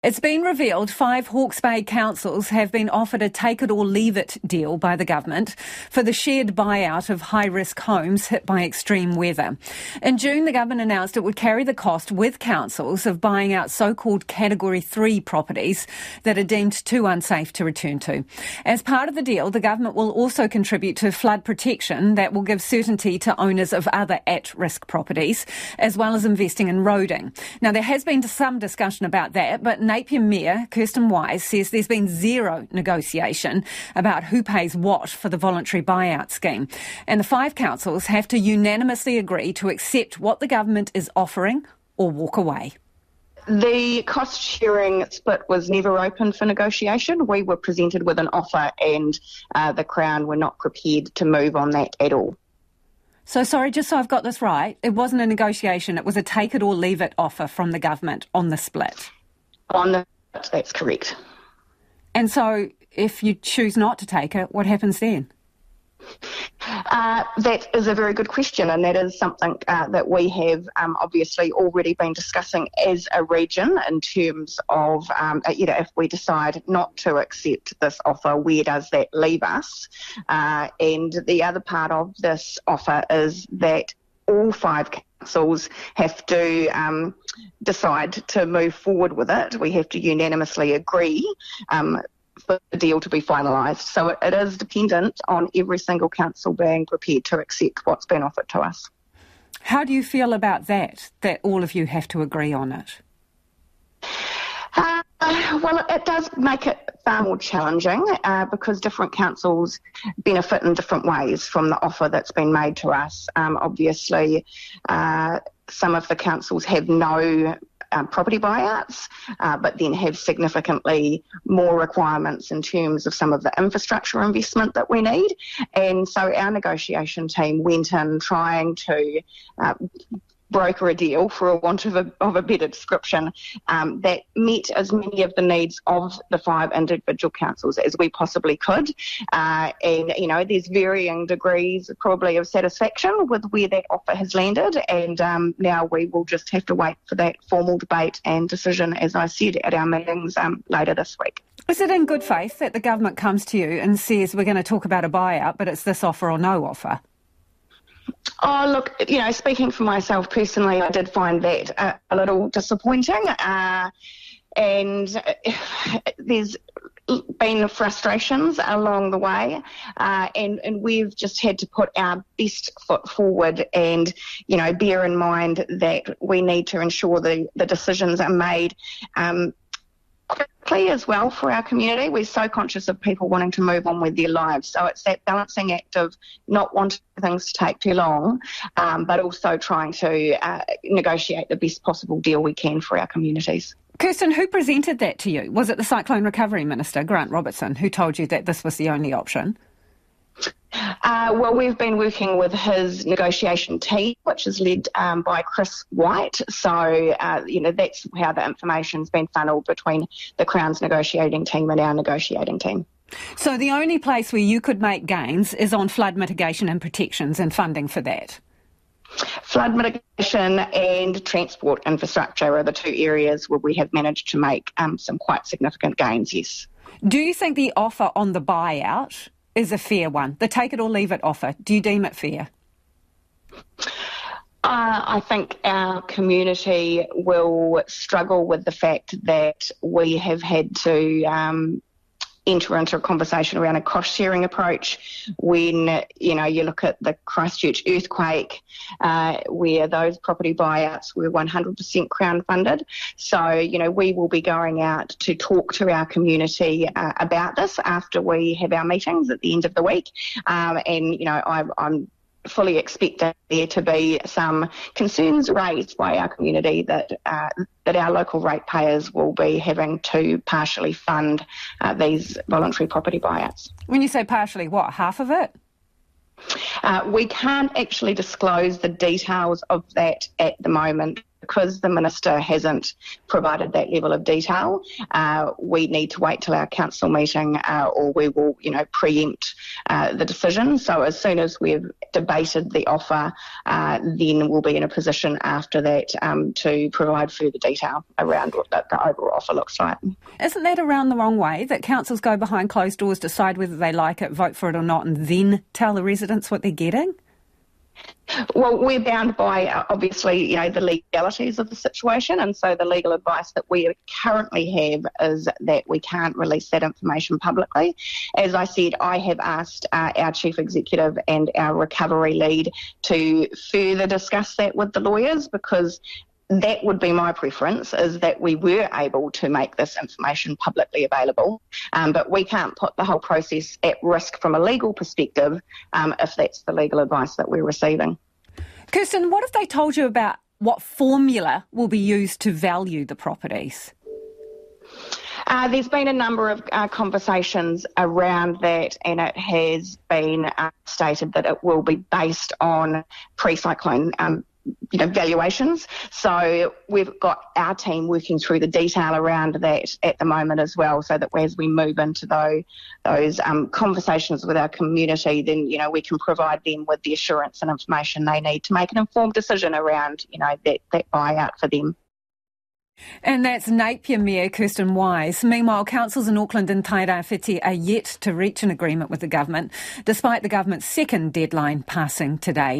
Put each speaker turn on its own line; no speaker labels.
It's been revealed five Hawke's Bay councils have been offered a take it or leave it deal by the government for the shared buyout of high risk homes hit by extreme weather. In June, the government announced it would carry the cost with councils of buying out so called Category 3 properties that are deemed too unsafe to return to. As part of the deal, the government will also contribute to flood protection that will give certainty to owners of other at risk properties, as well as investing in roading. Now, there has been some discussion about that, but Napier Mayor Kirsten Wise says there's been zero negotiation about who pays what for the voluntary buyout scheme. And the five councils have to unanimously agree to accept what the government is offering or walk away.
The cost sharing split was never open for negotiation. We were presented with an offer, and uh, the Crown were not prepared to move on that at all.
So, sorry, just so I've got this right, it wasn't a negotiation, it was a take it or leave it offer from the government on the split
on the that's correct.
And so, if you choose not to take it, what happens then?
Uh, that is a very good question, and that is something uh, that we have um, obviously already been discussing as a region in terms of, um, you know, if we decide not to accept this offer, where does that leave us? Uh, and the other part of this offer is that all five councils have to um, decide to move forward with it. We have to unanimously agree um, for the deal to be finalised. So it, it is dependent on every single council being prepared to accept what's been offered to us.
How do you feel about that, that all of you have to agree on it?
Uh, well, it does make it far more challenging uh, because different councils benefit in different ways from the offer that's been made to us. Um, obviously, uh, some of the councils have no um, property buyouts, uh, but then have significantly more requirements in terms of some of the infrastructure investment that we need. And so our negotiation team went in trying to uh, broker a deal, for a want of a, of a better description, um, that met as many of the needs of the five individual councils as we possibly could. Uh, and, you know, there's varying degrees probably of satisfaction with where that offer has landed. And um, now we will just have to wait for that formal debate and decision, as I said, at our meetings um, later this week.
Is it in good faith that the government comes to you and says, we're going to talk about a buyout, but it's this offer or no offer?
Oh, look, you know, speaking for myself personally, I did find that uh, a little disappointing. Uh, and uh, there's been frustrations along the way, uh, and and we've just had to put our best foot forward, and you know, bear in mind that we need to ensure the the decisions are made um, quickly as well for our community. We're so conscious of people wanting to move on with their lives. So it's that balancing act of not wanting things to take too long, um, but also trying to uh, negotiate the best possible deal we can for our communities.
Kirsten, who presented that to you? Was it the Cyclone Recovery Minister, Grant Robertson, who told you that this was the only option?
Uh, well, we've been working with his negotiation team, which is led um, by Chris White. So, uh, you know, that's how the information's been funneled between the Crown's negotiating team and our negotiating team.
So, the only place where you could make gains is on flood mitigation and protections and funding for that?
Flood mitigation and transport infrastructure are the two areas where we have managed to make um, some quite significant gains, yes.
Do you think the offer on the buyout is a fair one? The take it or leave it offer, do you deem it fair?
Uh, I think our community will struggle with the fact that we have had to um, enter into a conversation around a cost sharing approach when you know you look at the Christchurch earthquake uh, where those property buyouts were 100% crown funded. So you know we will be going out to talk to our community uh, about this after we have our meetings at the end of the week. Um, and you know I, I'm fully expect there to be some concerns raised by our community that uh, that our local ratepayers will be having to partially fund uh, these voluntary property buyouts.
When you say partially, what half of it?
Uh, we can't actually disclose the details of that at the moment because the minister hasn't provided that level of detail, uh, we need to wait till our council meeting, uh, or we will, you know, preempt uh, the decision. So as soon as we've debated the offer, uh, then we'll be in a position after that um, to provide further detail around what the, the overall offer looks like.
Isn't that around the wrong way? That councils go behind closed doors, decide whether they like it, vote for it or not, and then tell the residents what they're getting?
Well, we're bound by uh, obviously, you know, the legalities of the situation, and so the legal advice that we currently have is that we can't release that information publicly. As I said, I have asked uh, our chief executive and our recovery lead to further discuss that with the lawyers because that would be my preference is that we were able to make this information publicly available, um, but we can't put the whole process at risk from a legal perspective um, if that's the legal advice that we're receiving.
Kirsten, what have they told you about what formula will be used to value the properties?
Uh, there's been a number of uh, conversations around that, and it has been uh, stated that it will be based on pre-cyclone um, you know, valuations. So we've got our team working through the detail around that at the moment as well, so that as we move into those those um, conversations with our community, then you know we can provide them with the assurance and information they need to make an informed decision around you know that that buyout for them.
And that's Napier Mayor Kirsten Wise. Meanwhile, councils in Auckland and Tairāwhiti are yet to reach an agreement with the government, despite the government's second deadline passing today.